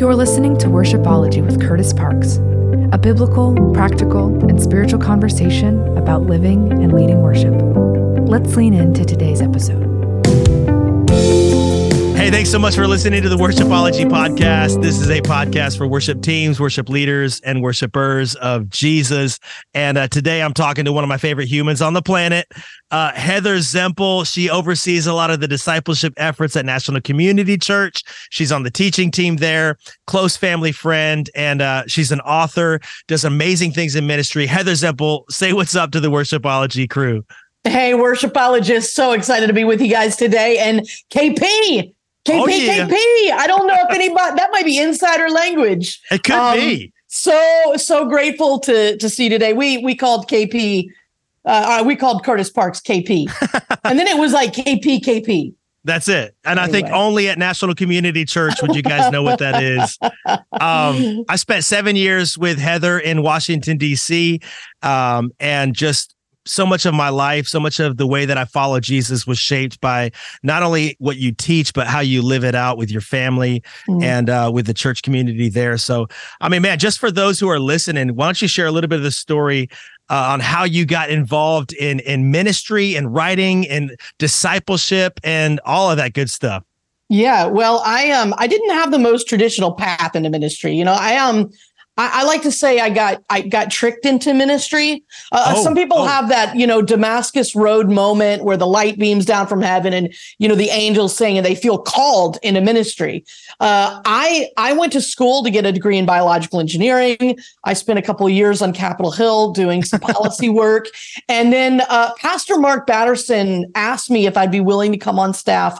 You're listening to Worshipology with Kurtis Parks, a biblical, practical, and spiritual conversation about living and leading worship. Let's lean into today's episode. Hey, thanks so much for listening to the Worshipology podcast. This is a podcast for worship teams, worship leaders, and worshipers of Jesus. And uh, today I'm talking to one of my favorite humans on the planet, uh, Heather Zempel. She oversees a lot of the discipleship efforts at National Community Church. She's on the teaching team there, close family friend, and uh, she's an author, does amazing things in ministry. Heather Zempel, say what's up to the Worshipology crew. Hey, worshipologists, so excited to be with you guys today. And KP, KP, Oh, yeah. KP. I don't know if anybody that might be insider language. It could Um, be. So so grateful to to see today. We we called KP, uh, uh, we called Kurtis Parks KP, and then it was like KP KP. That's it. And I think only at National Community Church would you guys know what that is. Um, I spent seven years with Heather in Washington, D.C., um, and just so much of my life, so much of the way that I follow Jesus was shaped by not only what you teach, but how you live it out with your family Mm. and uh, with the church community there. So, I mean, man, just for those who are listening, why don't you share a little bit of the story uh, on how you got involved in in ministry and writing and discipleship and all of that good stuff? Yeah, well, I um I didn't have the most traditional path into ministry. You know, I um I, I like to say I got I got tricked into ministry. Uh, Oh, some people oh. have that you know Damascus Road moment where the light beams down from heaven and you know the angels sing and they feel called into ministry. Uh, I I went to school to get a degree in biological engineering. I spent a couple of years on Capitol Hill doing some policy work, and then uh, Pastor Mark Batterson asked me if I'd be willing to come on staff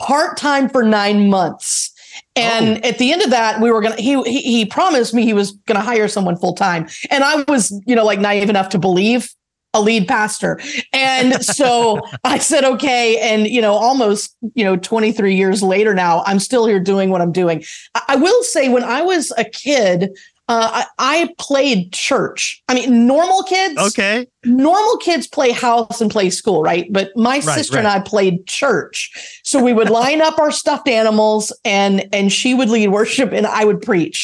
part time for nine months. And oh. at the end of that, we were gonna. He he, he promised me he was gonna hire someone full time, and I was you know like naive enough to believe a lead pastor, and so I said okay. And you know, almost you know, twenty three years later now, I'm still here doing what I'm doing. I, I will say, when I was a kid. Uh, I, I played church. I mean, normal kids Okay. normal kids play house and play school, right? But my sister and. I played church. So we would line up our stuffed animals and and she would lead worship and I would preach.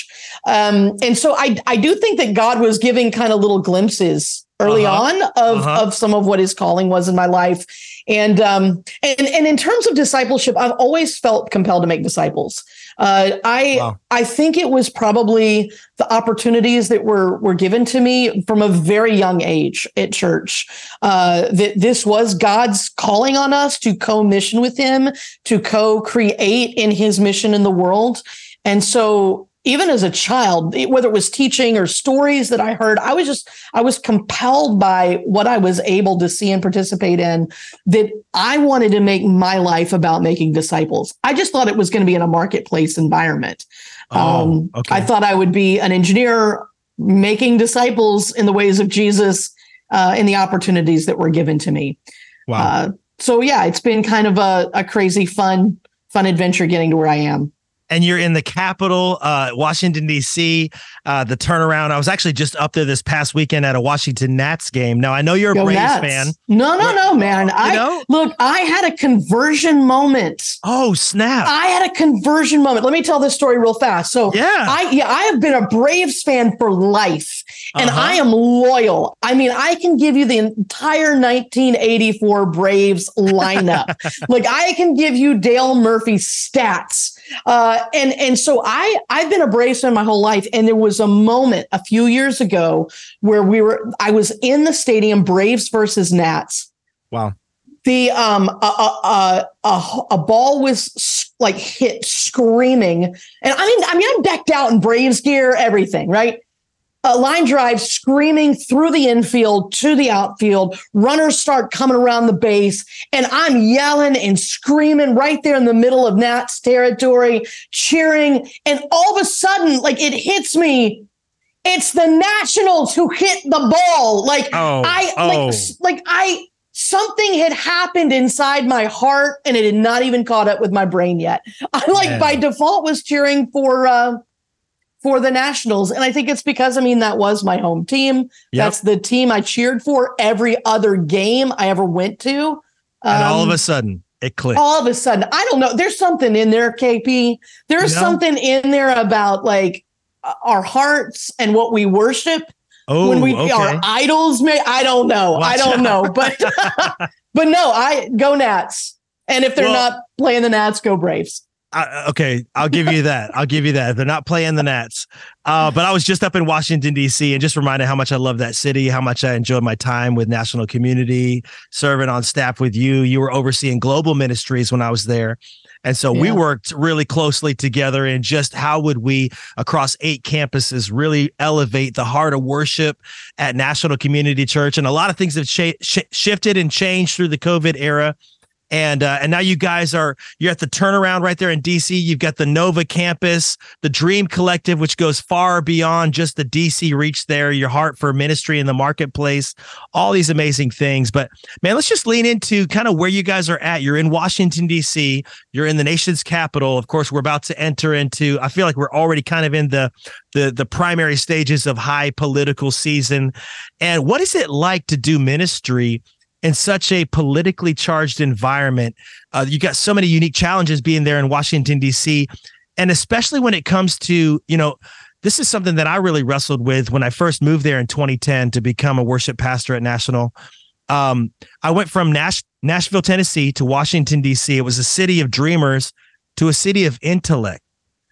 Um, and so I I do think that God was giving kind of little glimpses early Uh-huh. on of Uh-huh. of some of what his calling was in my life. And um and and in terms of discipleship, I've always felt compelled to make disciples. Uh, I Wow. I think it was probably the opportunities that were were given to me from a very young age at church. Uh, that this was God's calling on us to co-mission with Him, to co-create in His mission in the world, and so. Even as a child, whether it was teaching or stories that I heard, I was just I was compelled by what I was able to see and participate in. That I wanted to make my life about making disciples. I just thought it was going to be in a marketplace environment. Um, Oh, okay. I thought I would be an engineer making disciples in the ways of Jesus uh, in the opportunities that were given to me. wow. Uh, so yeah, it's been kind of a, a crazy, fun, fun adventure getting to where I am. And you're in the capital, uh, Washington D.C. Uh, the turnaround. I was actually just up there this past weekend at a Washington Nats game. Now I know you're a Braves Nats. fan. No, no, no, man. I know? look. I had a conversion moment. Oh snap! I had a conversion moment. Let me tell this story real fast. So yeah. I yeah, I have been a Braves fan for life. And Uh-huh. I am loyal. I mean, I can give you the entire 1984 Braves lineup. like I can give you Dale Murphy stats. Uh, and and so I I've been a Braves fan my whole life. And there was a moment a few years ago where we were I was in the stadium Braves versus Nats wow. the um a a, a, a, a ball was like hit screaming and i mean i mean i'm decked out in braves gear everything right a line drive screaming through the infield to the outfield runners start coming around the base and i'm yelling and screaming right there in the middle of nats territory cheering and all of a sudden like it hits me it's the nationals who hit the ball like Oh. I oh. like like I something had happened inside my heart and it had not even caught up with my brain yet. I like Man. by default was cheering for uh for the Nationals and I think it's because I mean that was my home team. Yep. That's the team I cheered for every other game I ever went to. and all of Um, a sudden, it clicked. All of a sudden, I don't know. There's something in there, KP. There's something in there about like our hearts and what we worship oh, when we okay. our idols. May I don't know. I don't know, but but no, I go Nats. And if they're Well- not playing the Nats, go Braves. I, okay, I'll give you that. I'll give you that. They're not playing the Nats. Uh, but I was just up in Washington D.C. and just reminded how much I love that city, how much I enjoyed my time with National Community, serving on staff with you. You were overseeing global ministries when I was there. And so we worked really closely together in just how would we across eight campuses really elevate the heart of worship at National Community Church. And a lot of things have sh- sh- shifted and changed through the COVID era and uh, and now you guys are you're at the turnaround right there in DC. You've got the Nova campus, the Dream Collective, which goes far beyond just the DC reach. There, your heart for ministry in the marketplace, all these amazing things. But man, let's just lean into kind of where you guys are at. You're in Washington DC. You're in the nation's capital. Of course, we're about to enter into. I feel like we're already kind of in the the the primary stages of high political season. And what is it like to do ministry? In such a politically charged environment. Uh, you got so many unique challenges being there in Washington, D.C., and especially when it comes to, you know, this is something that I really wrestled with when I first moved there in 2010 to become a worship pastor at National. Um, I went from Nash- Nashville, Tennessee to Washington, D.C. It was a city of dreamers to a city of intellect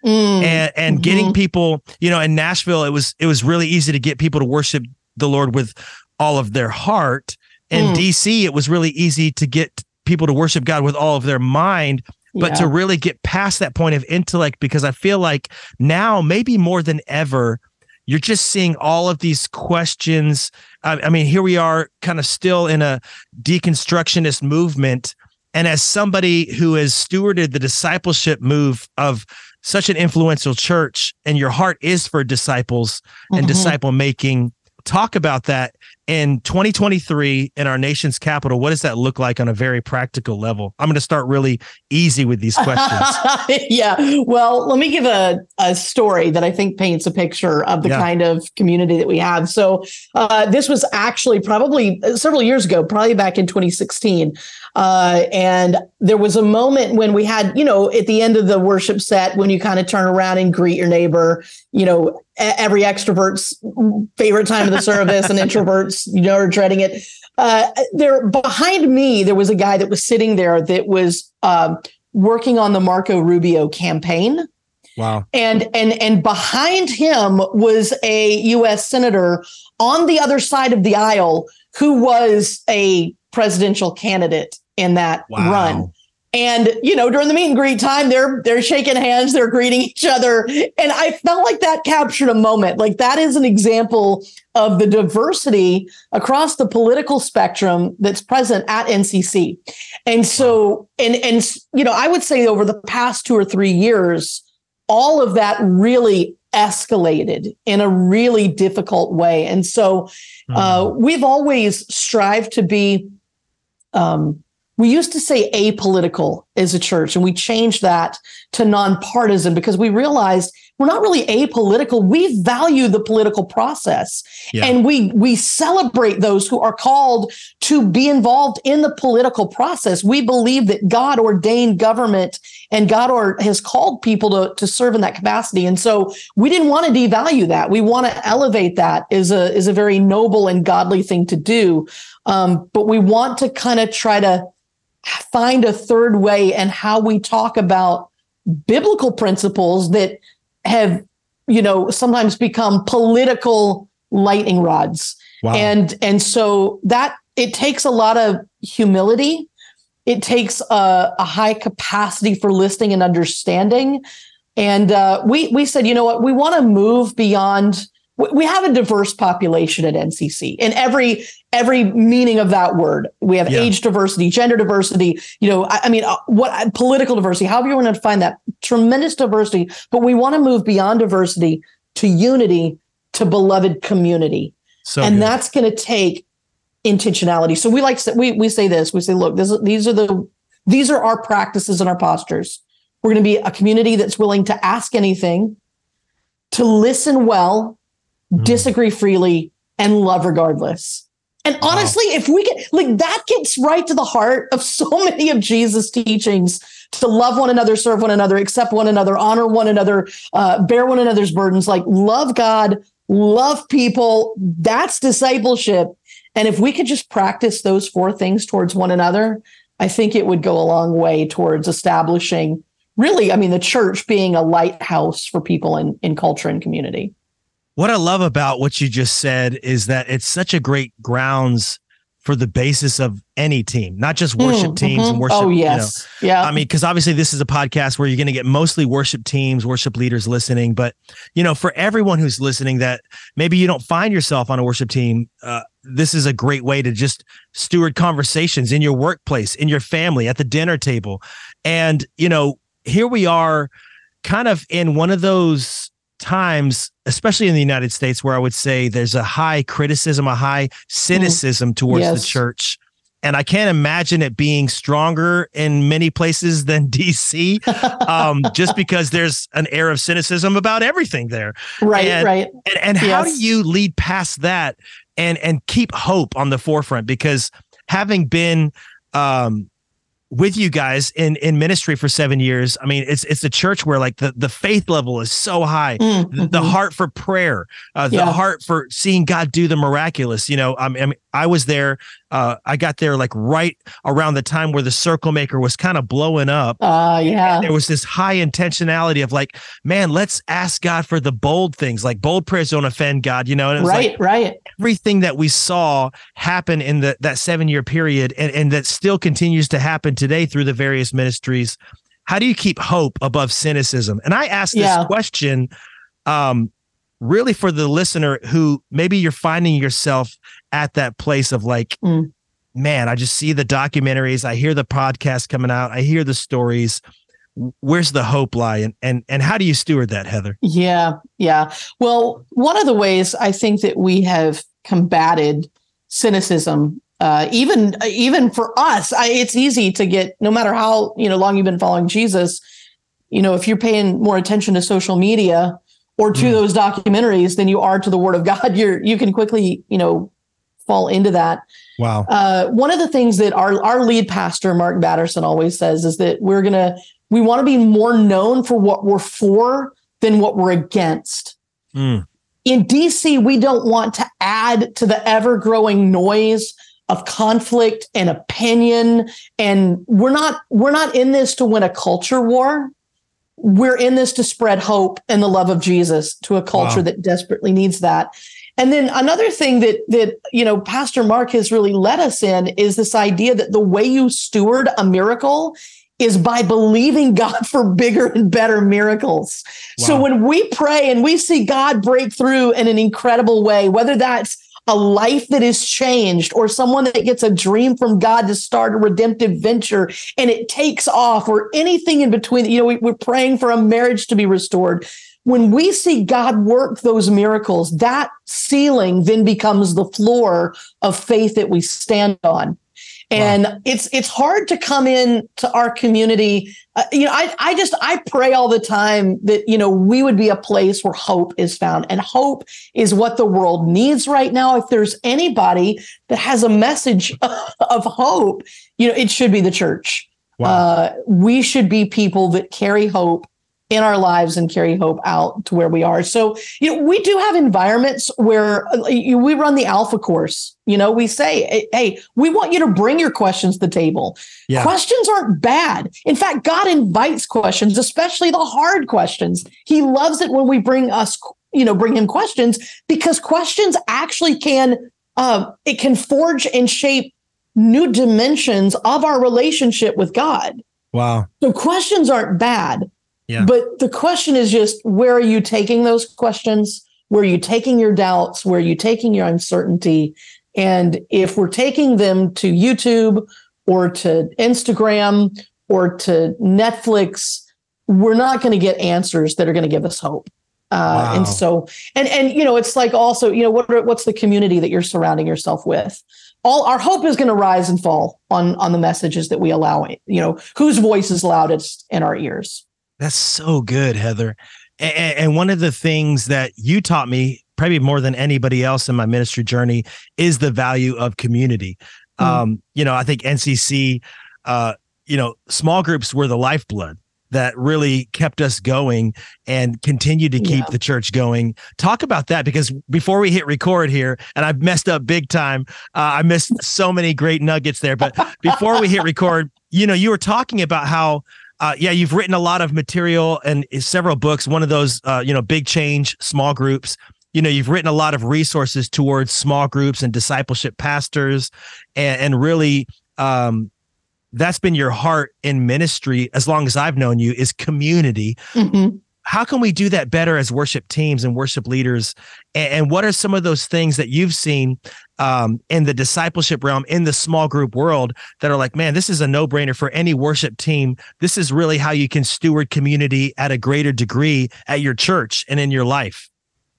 Mm. and and getting people you know in Nashville it was it was really easy to get people to worship the Lord with all of their heart in Mm. DC it was really easy to get people to worship God with all of their mind but Yeah. to really get past that point of intellect because I feel like now maybe more than ever you're just seeing all of these questions I, I mean here we are kind of still in a deconstructionist movement and as somebody who has stewarded the discipleship move of such an influential church and your heart is for disciples and Mhm. disciple making talk about that in 2023 in our nation's capital what does that look like on a very practical level i'm going to start really easy with these questions yeah. Well, let me give a, a story that I think paints a picture of the Yeah. kind of community that we have. So, uh, this was actually probably uh, several years ago, probably back in 2016. Uh, and there was a moment when we had, you know, at the end of the worship set, when you kind of turn around and greet your neighbor, you know, every extrovert's favorite time of the service and introverts, you know, are dreading it. Uh, there behind me, there was a guy that was sitting there that was um, working on the Marco Rubio campaign. wow And and and behind him was a US senator on the other side of the aisle who was a presidential candidate in that wow run. And you know, during the meet and greet time, they're they're shaking hands, they're greeting each other, and I felt like that captured a moment. Like that is an example of the diversity across the political spectrum that's present at NCC. And so, and and you know, I would say over the past two or three years, all of that really escalated in a really difficult way. And so, uh, we've always strived to be um, we used to say apolitical as a church, and we changed that to nonpartisan because we realized we're not really apolitical. We value the political process, Yeah. and we we celebrate those who are called to be involved in the political process. We believe that God ordained government and God or has called people to, to serve in that capacity. And so we didn't want to devalue that. We want to elevate that is a is a very noble and godly thing to do. Um, but we want to kind of try to find a third way and how we talk about biblical principles that have, you know, sometimes become political lightning rods. wow And and so that it takes a lot of humility. It takes a, a high capacity for listening and understanding. And uh, we we said, you know what, we want to move beyond. We- have a diverse population at NCC in every every meaning of that word. We have Yeah. age diversity, gender diversity. You know, I, I mean, uh, what political diversity? However you want to find that tremendous diversity. But we want to move beyond diversity to unity, to beloved community so and good. that's going to take intentionality. So we like to- we we say this. We say, look, this, these are the these are our practices and our postures. We're going to be a community that's willing to ask anything, to listen well, Mm. disagree freely, and love regardless. And honestly, wow. if we get like that gets right to the heart of so many of Jesus' teachings to love one another, serve one another, accept one another, honor one another, uh, bear one another's burdens, like love God, love people. That's discipleship. And if we could just practice those four things towards one another, I think it would go a long way towards establishing really, I mean, the church being a lighthouse for people in, in culture and community. What I love about what you just said is that it's such a great grounds for the basis of any team, not just worship mm, teams mm-hmm. and worship. Oh, yes. You know, yeah. I mean, because obviously this is a podcast where you're going to get mostly worship teams, worship leaders listening. But, you know, for everyone who's listening that maybe you don't find yourself on a worship team, uh, this is a great way to just steward conversations in your workplace, in your family, at the dinner table. And, you know, here we are kind of in one of those times, especially in the United States, where I would say there's a high criticism, a high cynicism mm. towards yes. the church. And I can't imagine it being stronger in many places than DC, um, just because there's an air of cynicism about everything there. Right, and, right. And, and yes. how do you lead past that and and keep hope on the forefront? Because having been um, with you guys in in ministry for seven years i mean it's it's a church where like the the faith level is so high mm-hmm. the, the, heart for prayer uh, the yeah. heart for seeing god do the miraculous you know i mean i was there uh, I got there like right around the time where the circle maker was kind of blowing up. Uh, yeah. there was this high intentionality of like, man, let's ask God for the bold things. Like bold prayers don't offend God, you know? And right, like right. Everything that we saw happen in the that seven year period and, and that still continues to happen today through the various ministries. How do you keep hope above cynicism? And I asked this yeah. question um, really for the listener who maybe you're finding yourself at that place of like, mm. man, I just see the documentaries, I hear the podcast coming out, I hear the stories. Where's the hope lie, and and and how do you steward that, Heather? Yeah, yeah. Well, one of the ways I think that we have combated cynicism uh, even even for us, I, it's easy to get no matter how you know long you've been following Jesus. You know, if you're paying more attention to social media or to mm. those documentaries than you are to the Word of God, you're you can quickly you know fall into that. Wow. Uh, one of the things that our our lead pastor Mark Batterson always says is that we're gonna we want to be more known for what we're for than what we're against. Mm. In DC, we don't want to add to the ever growing noise of conflict and opinion and we're not we're not in this to win a culture war we're in this to spread hope and the love of Jesus to a culture wow. that desperately needs that and then another thing that that you know Pastor Mark has really led us in is this idea that the way you steward a miracle is by believing God for bigger and better miracles. Wow. So when we pray and we see God break through in an incredible way, whether that's a life that is changed or someone that gets a dream from God to start a redemptive venture and it takes off or anything in between, you know, we, we're praying for a marriage to be restored when we see God work those miracles, that ceiling then becomes the floor of faith that we stand on. And wow. it's it's hard to come in to our community. Uh, you know, I I just I pray all the time that you know we would be a place where hope is found, and hope is what the world needs right now. If there's anybody that has a message of hope, you know, it should be the church. Wow. Uh, we should be people that carry hope in our lives and carry hope out to where we are. So, you know, we do have environments where uh, we run the alpha course. You know, we say, hey, we want you to bring your questions to the table. Yeah. Questions aren't bad. In fact, God invites questions, especially the hard questions. He loves it when we bring us, you know, bring him questions because questions actually can, uh, it can forge and shape new dimensions of our relationship with God. Wow. So questions aren't bad. Yeah. But the question is just where are you taking those questions? Where are you taking your doubts? Where are you taking your uncertainty? And if we're taking them to YouTube or to Instagram or to Netflix, we're not going to get answers that are going to give us hope. Uh, wow. And so, and and you know, it's like also, you know, what are, what's the community that you're surrounding yourself with? All our hope is going to rise and fall on on the messages that we allow. You know, whose voice is loudest in our ears. That's so good, Heather. And, and one of the things that you taught me probably more than anybody else in my ministry journey is the value of community. Mm. Um, you know, I think NCC, uh, you know, small groups were the lifeblood that really kept us going and continued to keep yeah. the church going. Talk about that because before we hit record here, and I've messed up big time. Uh, I missed so many great nuggets there. But before we hit record, you know, you were talking about how. Uh, yeah, you've written a lot of material and several books. One of those, uh, you know, big change small groups. You know, you've written a lot of resources towards small groups and discipleship pastors, and, and really um, that's been your heart in ministry as long as I've known you is community. Mm-hmm. How can we do that better as worship teams and worship leaders? And, and what are some of those things that you've seen um, in the discipleship realm, in the small group world, that are like, man, this is a no brainer for any worship team. This is really how you can steward community at a greater degree at your church and in your life.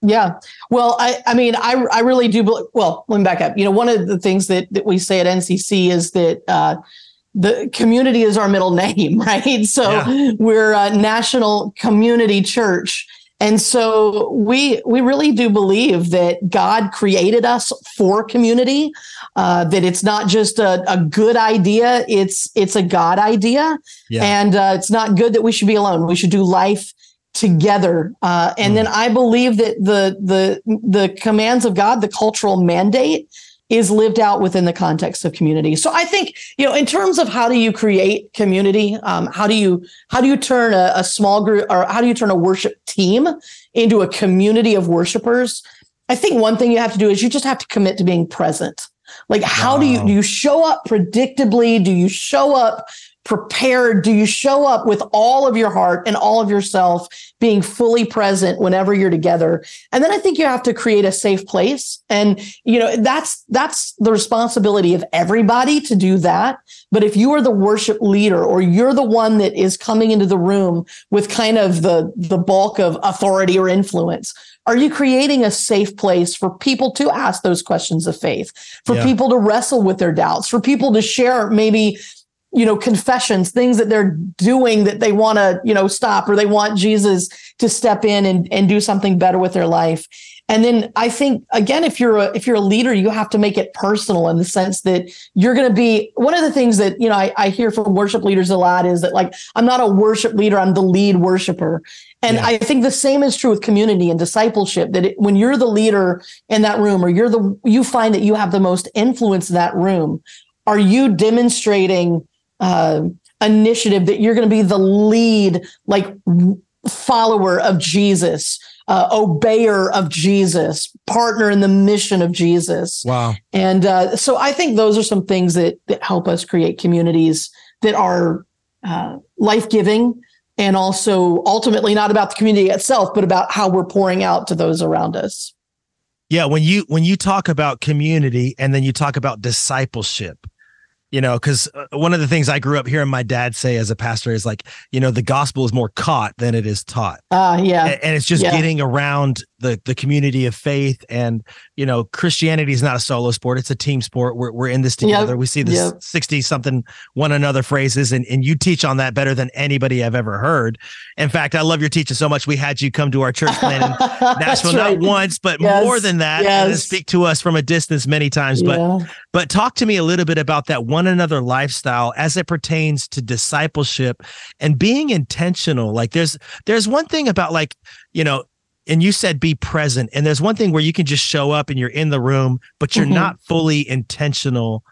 Yeah. Well, I, I mean, I, I really do. Well, let me back up. You know, one of the things that, that we say at NCC is that, uh, the community is our middle name, right? So yeah. we're a national community church. And so we we really do believe that God created us for community. Uh, that it's not just a, a, good idea; it's it's a God idea, yeah. and uh, it's not good that we should be alone. We should do life together. Uh, and mm. then I believe that the the the commands of God, the cultural mandate, is lived out within the context of community. So I think, you know, in terms of how do you create community, um, how do you how do you turn a, a, small group or how do you turn a worship team into a community of worshipers? I think one thing you have to do is you just have to commit to being present. Like, how wow. do you do you show up predictably? Do you show up prepared? Do you show up with all of your heart and all of yourself being fully present whenever you're together? And then I think you have to create a safe place. And, you know, that's, that's the responsibility of everybody to do that. But if you are the worship leader or you're the one that is coming into the room with kind of the, the bulk of authority or influence, are you creating a safe place for people to ask those questions of faith, for yeah. people to wrestle with their doubts, for people to share maybe you know confessions things that they're doing that they want to you know stop or they want jesus to step in and, and do something better with their life and then i think again if you're a if you're a leader you have to make it personal in the sense that you're going to be one of the things that you know I, I hear from worship leaders a lot is that like i'm not a worship leader i'm the lead worshiper and yeah. I think the same is true with community and discipleship that it, when you're the leader in that room or you're the you find that you have the most influence in that room, are you demonstrating uh, initiative that you're going to be the lead, like follower of Jesus, uh, obeyer of Jesus, partner in the mission of Jesus. Wow. And uh, so I think those are some things that that help us create communities that are uh, life giving and also ultimately not about the community itself, but about how we're pouring out to those around us. Yeah, when you when you talk about community and then you talk about discipleship, you know because uh, one of the things i grew up hearing my dad say as a pastor is like you know the gospel is more caught than it is taught uh yeah and, and it's just yeah. getting around the the community of faith and you know christianity is not a solo sport it's a team sport we're, we're in this together yep. we see this 60 yep. something one another phrases and, and you teach on that better than anybody i've ever heard in fact i love your teaching so much we had you come to our church plan in nashville right. not once but yes. more than that yes. and speak to us from a distance many times yeah. but but talk to me a little bit about that one another lifestyle as it pertains to discipleship and being intentional like there's there's one thing about like you know and you said be present and there's one thing where you can just show up and you're in the room but you're mm-hmm. not fully intentional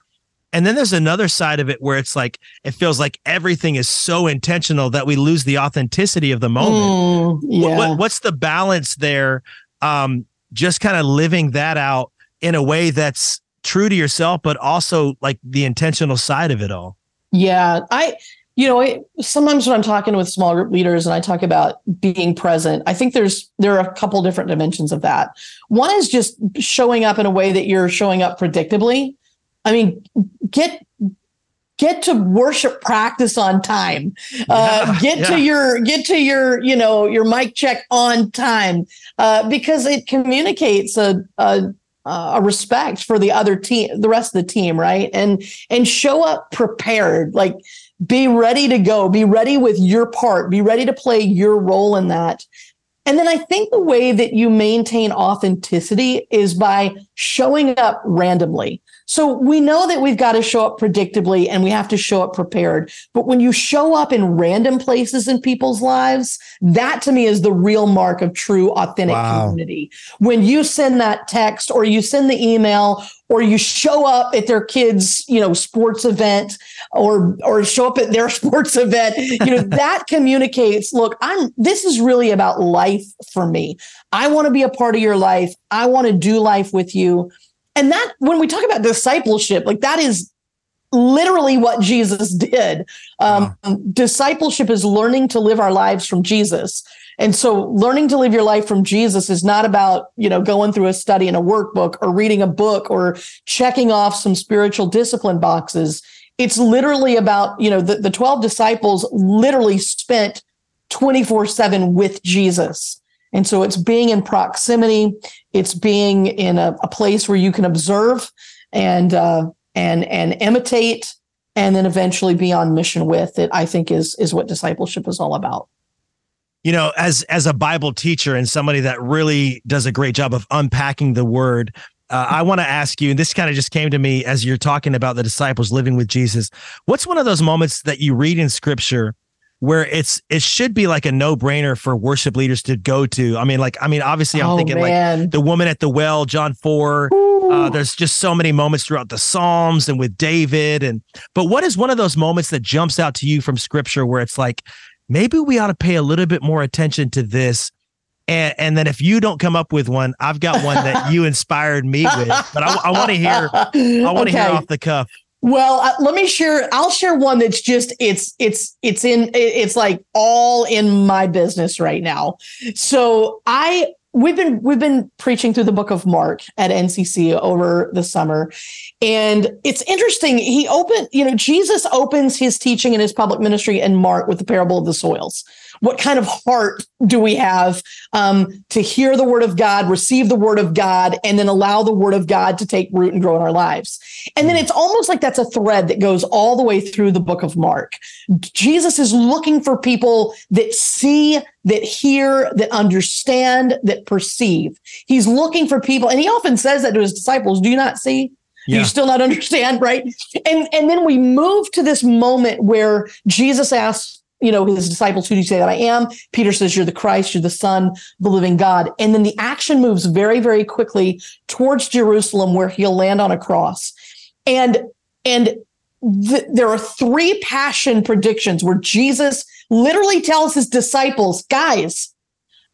and then there's another side of it where it's like it feels like everything is so intentional that we lose the authenticity of the moment mm, yeah. what, what, what's the balance there um, just kind of living that out in a way that's true to yourself but also like the intentional side of it all yeah i you know it, sometimes when i'm talking with small group leaders and i talk about being present i think there's there are a couple different dimensions of that. One is just showing up in a way that you're showing up predictably. I mean get get to worship practice on time. Uh, yeah, get yeah. to your get to your you know your mic check on time uh, because it communicates a, a a respect for the other team the rest of the team right? And and show up prepared. Like be ready to go be ready with your part be ready to play your role in that And then I think the way that you maintain authenticity is by showing up randomly. So we know that we've got to show up predictably and we have to show up prepared. But when you show up in random places in people's lives, that to me is the real mark of true authentic wow. community. When you send that text or you send the email or you show up at their kids, you know, sports event or or show up at their sports event, you know, that communicates, look, I'm this is really about life for me. I want to be a part of your life. I want to do life with you. And that when we talk about discipleship, like that is literally what Jesus did. Um, wow. Discipleship is learning to live our lives from Jesus. And so learning to live your life from Jesus is not about, you know, going through a study in a workbook or reading a book or checking off some spiritual discipline boxes. It's literally about, you know, the, the 12 disciples literally spent 24 7 with Jesus. And so it's being in proximity, it's being in a, a place where you can observe and uh, and and imitate, and then eventually be on mission with it. I think is is what discipleship is all about you know as as a bible teacher and somebody that really does a great job of unpacking the word uh, i want to ask you and this kind of just came to me as you're talking about the disciples living with jesus what's one of those moments that you read in scripture where it's it should be like a no-brainer for worship leaders to go to i mean like i mean obviously i'm oh, thinking man. like the woman at the well john 4 uh, there's just so many moments throughout the psalms and with david and but what is one of those moments that jumps out to you from scripture where it's like maybe we ought to pay a little bit more attention to this. And, and then if you don't come up with one, I've got one that you inspired me with. But I, I want to hear, I want to okay. hear off the cuff. Well, uh, let me share. I'll share one that's just it's it's it's in it's like all in my business right now. So I we've been we've been preaching through the book of mark at ncc over the summer and it's interesting he opened you know jesus opens his teaching and his public ministry in mark with the parable of the soils what kind of heart do we have um, to hear the word of God, receive the word of God, and then allow the word of God to take root and grow in our lives? And then it's almost like that's a thread that goes all the way through the book of Mark. Jesus is looking for people that see, that hear, that understand, that perceive. He's looking for people, and he often says that to his disciples Do you not see? Yeah. you still not understand right and and then we move to this moment where jesus asks you know, his disciples, who do you say that I am? Peter says, You're the Christ, you're the Son, the living God. And then the action moves very, very quickly towards Jerusalem, where he'll land on a cross. And and th- there are three passion predictions where Jesus literally tells his disciples, guys,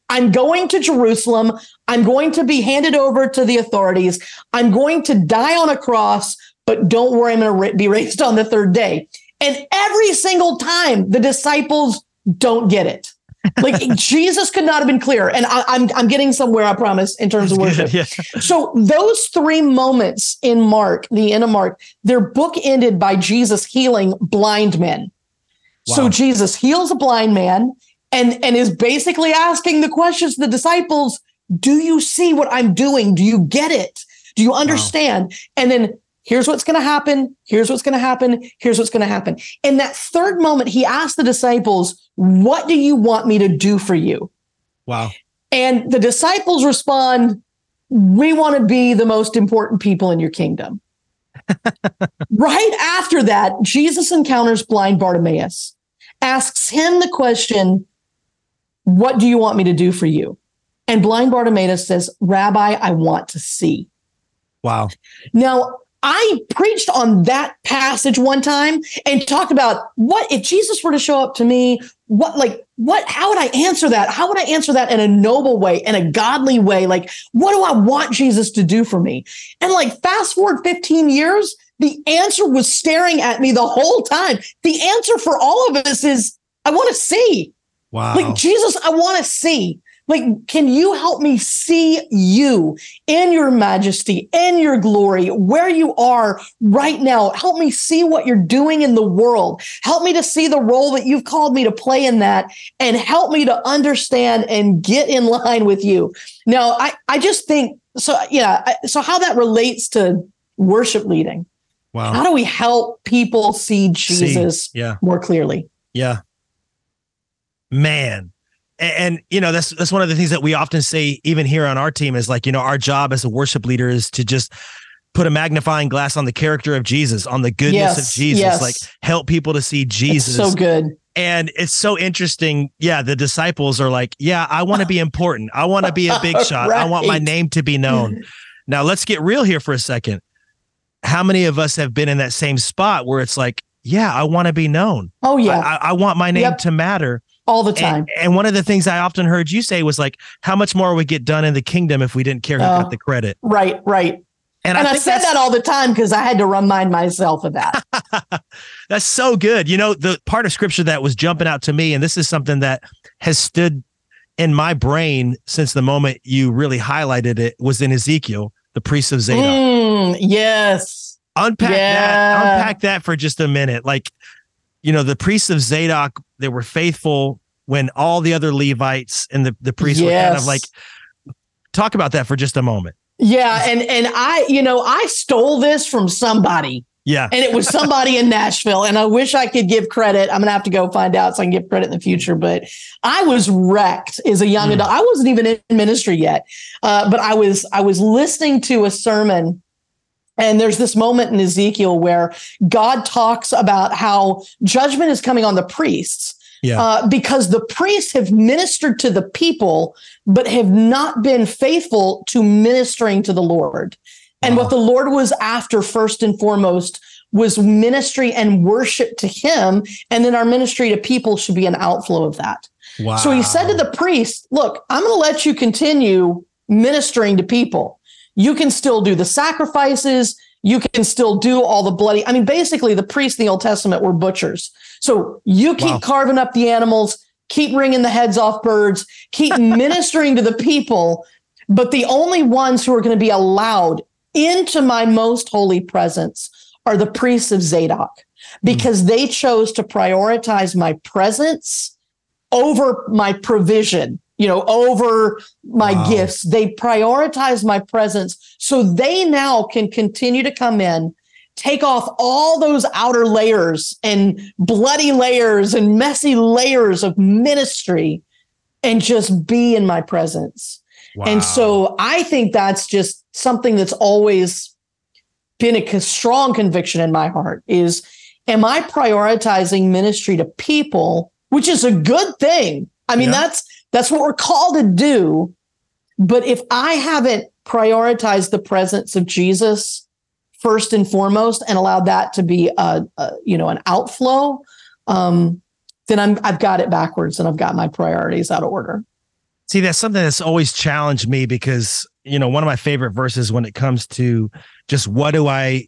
I'm going to Jerusalem. I'm going to be handed over to the authorities. I'm going to die on a cross, but don't worry, I'm going to be raised on the third day. And every single time the disciples don't get it. like Jesus could not have been clearer. And I, am I'm, I'm getting somewhere, I promise, in terms That's of worship. Good, yeah. So those three moments in Mark, the end of Mark, they're book ended by Jesus healing blind men. Wow. So Jesus heals a blind man and, and is basically asking the questions to the disciples, do you see what I'm doing? Do you get it? Do you understand? Wow. And then Here's what's going to happen. Here's what's going to happen. Here's what's going to happen. In that third moment, he asked the disciples, What do you want me to do for you? Wow. And the disciples respond, We want to be the most important people in your kingdom. right after that, Jesus encounters blind Bartimaeus, asks him the question, What do you want me to do for you? And blind Bartimaeus says, Rabbi, I want to see. Wow. Now, I preached on that passage one time and talked about what if Jesus were to show up to me, what like what how would I answer that? How would I answer that in a noble way, in a godly way? Like what do I want Jesus to do for me? And like fast forward 15 years, the answer was staring at me the whole time. The answer for all of us is I want to see. Wow. Like Jesus, I want to see. Like, can you help me see you in your majesty, in your glory, where you are right now? Help me see what you're doing in the world. Help me to see the role that you've called me to play in that and help me to understand and get in line with you. Now, I, I just think so, yeah. So, how that relates to worship leading. Wow. How do we help people see Jesus see. Yeah. more clearly? Yeah. Man, And, you know, that's that's one of the things that we often say, even here on our team, is like, you know, our job as a worship leader is to just put a magnifying glass on the character of Jesus, on the goodness Yes, of Jesus, yes. like help people to see Jesus. It's so good. And it's so interesting. Yeah, the disciples are like, yeah, I want to be important. I want to be a big shot. I want my name to be known. Now, let's get real here for a second. How many of us have been in that same spot where it's like, yeah, I want to be known. Oh I, yeah, I, I want my name Yep. to matter. All the time. And, and one of the things I often heard you say was like, how much more would get done in the kingdom if we didn't care who Oh. got the credit? right, right. And, And I, think said that all the time because I had to remind myself of that. That's so good. You know, the part of scripture that was jumping out to me, and this is something that has stood in my brain since the moment you really highlighted it, was in Ezekiel, the priest of Zadok. Mm, yes. Unpack that. Unpack that for just a minute. Like, you know, the priests of Zadok, they were faithful when all the other Levites and the, the priests were kind of like, talk about that for just a moment. Yeah, and and I, you know, I stole this from somebody, Yeah. and it was somebody in Nashville, and I wish I could give credit. I'm gonna have to go find out so I can give credit in the future. But I was wrecked as a young Mm. adult. I wasn't even in ministry yet, uh, but I was I was listening to a sermon. And there's this moment in Ezekiel where God talks about how judgment is coming on the priests Yeah. uh, because the priests have ministered to the people, but have not been faithful to ministering to the Lord. And Wow. what the Lord was after, first and foremost, was ministry and worship to Him. And then our ministry to people should be an outflow of that. Wow. So he said to the priest, Look, I'm going to let you continue ministering to people. You can still do the sacrifices. You can still do all the bloody. I mean, basically, the priests in the Old Testament were butchers. So you keep Wow. carving up the animals, keep wringing the heads off birds, keep ministering to the people. But the only ones who are going to be allowed into my most holy presence are the priests of Zadok hmm. because they chose to prioritize my presence over my provision, you know, over my Wow. gifts. They prioritize my presence. So they now can continue to come in, take off all those outer layers and bloody layers and messy layers of ministry and just be in my presence. And so I think that's just something that's always been a strong conviction in my heart is am I prioritizing ministry to people, which is a good thing. I mean, Yeah. that's that's what we're called to do. But if I haven't prioritized the presence of Jesus first and foremost and allowed that to be a, a you know an outflow, um, then I'm I've got it backwards and I've got my priorities out of order. See, that's something that's always challenged me because, you know, one of my favorite verses when it comes to just what do I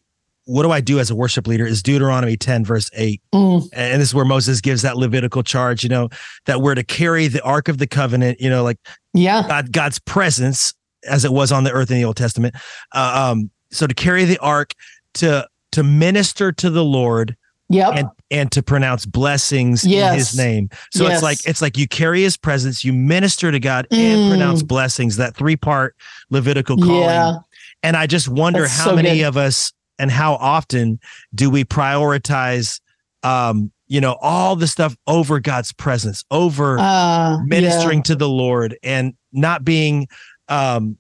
what do I do as a worship leader is Deuteronomy 10 verse 8. Mm, And this is where Moses gives that Levitical charge, you know, that we're to carry the ark of the covenant, you know, like yeah. God God's presence as it was on the earth in the Old Testament. Uh, um so to carry the ark to to minister to the Lord Yep. and and to pronounce blessings in his name. So Yes. it's like it's like you carry his presence, you minister to God and Mm. pronounce blessings, that three-part Levitical calling. Yeah. And I just wonder That's how so many good. of us and how often do we prioritize um you know all the stuff over God's presence, over Uh, ministering to the Lord and not being um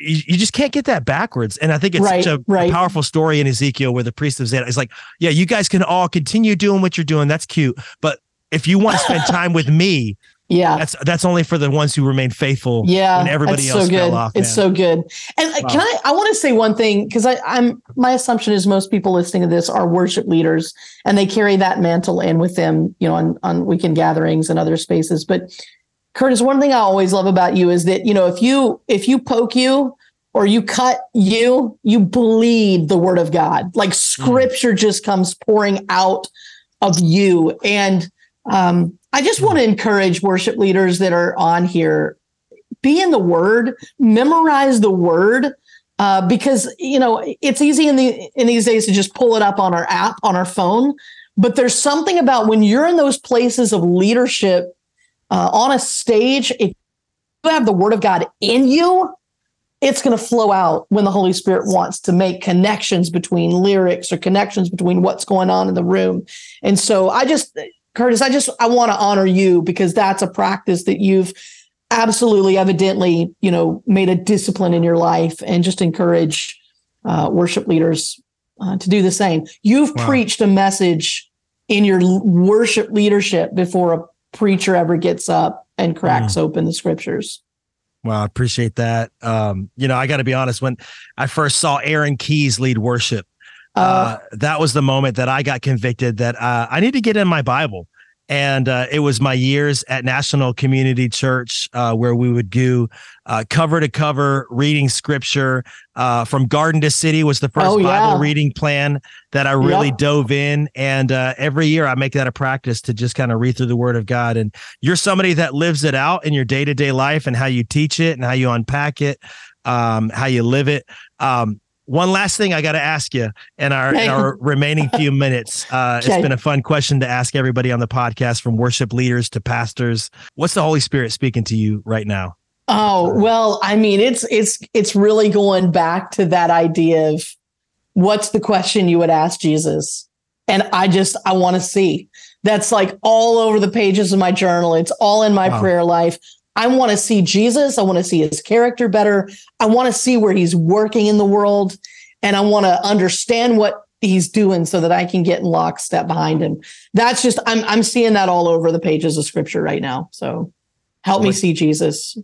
you, you just can't get that backwards. And I think it's Right, such a, right. powerful story in Ezekiel where the priest of Zadok is like, yeah, you guys can all continue doing what you're doing. That's cute. But if you want to spend time with me, Yeah. that's that's only for the ones who remain faithful. Yeah. when everybody that's else so good. fell off, it's man. so good. And uh, Wow. can I, I want to say one thing because I'm, my assumption is most people listening to this are worship leaders and they carry that mantle in with them, you know, on, on weekend gatherings and other spaces. But Kurtis, one thing I always love about you is that, you know, if you, if you poke you, or you cut you, you bleed the word of God. Like scripture just comes pouring out of you. And um, I just want to encourage worship leaders that are on here be in the word, memorize the word. Uh, because you know it's easy in the in these days to just pull it up on our app on our phone, but there's something about when you're in those places of leadership uh, on a stage. If you have the Word of God in you, it's going to flow out when the Holy Spirit wants to make connections between lyrics or connections between what's going on in the room. And so I just Kurtis, I just I want to honor you because that's a practice that you've absolutely evidently, you know, made a discipline in your life and just encourage uh, worship leaders uh, to do the same. You've wow. preached a message in your worship leadership before a preacher ever gets up and cracks mm. open the scriptures. Well, I appreciate that. Um, you know, I got to be honest. When I first saw Aaron Keyes lead worship, uh, uh, that was the moment that I got convicted that uh, I need to get in my Bible and uh, it was my years at National Community Church uh, where we would do uh, cover to cover reading scripture uh, from Garden to City was the first oh, yeah. Bible reading plan that I really yep. dove in, and uh, every year I make that a practice to just kind of read through the Word of God. And you're somebody that lives it out in your day to day life and how you teach it and how you unpack it, um, how you live it. Um, one last thing I got to ask you in our in our remaining few minutes. Uh, okay. It's been a fun question to ask everybody on the podcast, from worship leaders to pastors. What's the Holy Spirit speaking to you right now? Oh well, I mean, it's it's it's really going back to that idea of what's the question you would ask Jesus, and I just I want to see. That's like all over the pages of my journal. It's all in my wow. prayer life. I want to see Jesus. I want to see his character better. I want to see where he's working in the world. And I want to understand what he's doing so that I can get in lockstep behind him. That's just, I'm, I'm seeing that all over the pages of scripture right now. So help me see Jesus.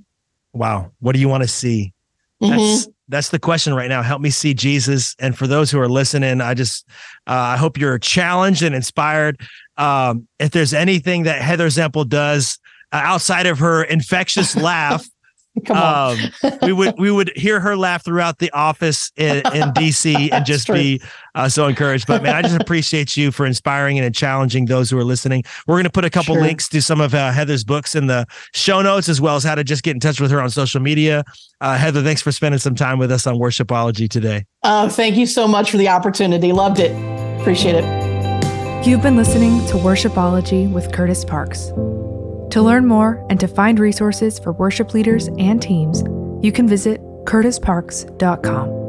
Wow. What do you want to see? Mm-hmm. That's, that's the question right now. Help me see Jesus. And for those who are listening, I just, uh, I hope you're challenged and inspired. Um, if there's anything that Heather Zempel does uh, outside of her infectious laugh. Come on. Um, we would we would hear her laugh throughout the office in, in DC and just be uh, so encouraged. But man, I just appreciate you for inspiring and challenging those who are listening. We're going to put a couple sure. links to some of uh, Heather's books in the show notes, as well as how to just get in touch with her on social media. Uh, Heather, thanks for spending some time with us on Worshipology today. Uh, thank you so much for the opportunity. Loved it. Appreciate it. You've been listening to Worshipology with Kurtis Parks. To learn more and to find resources for worship leaders and teams, you can visit kurtisparks.com.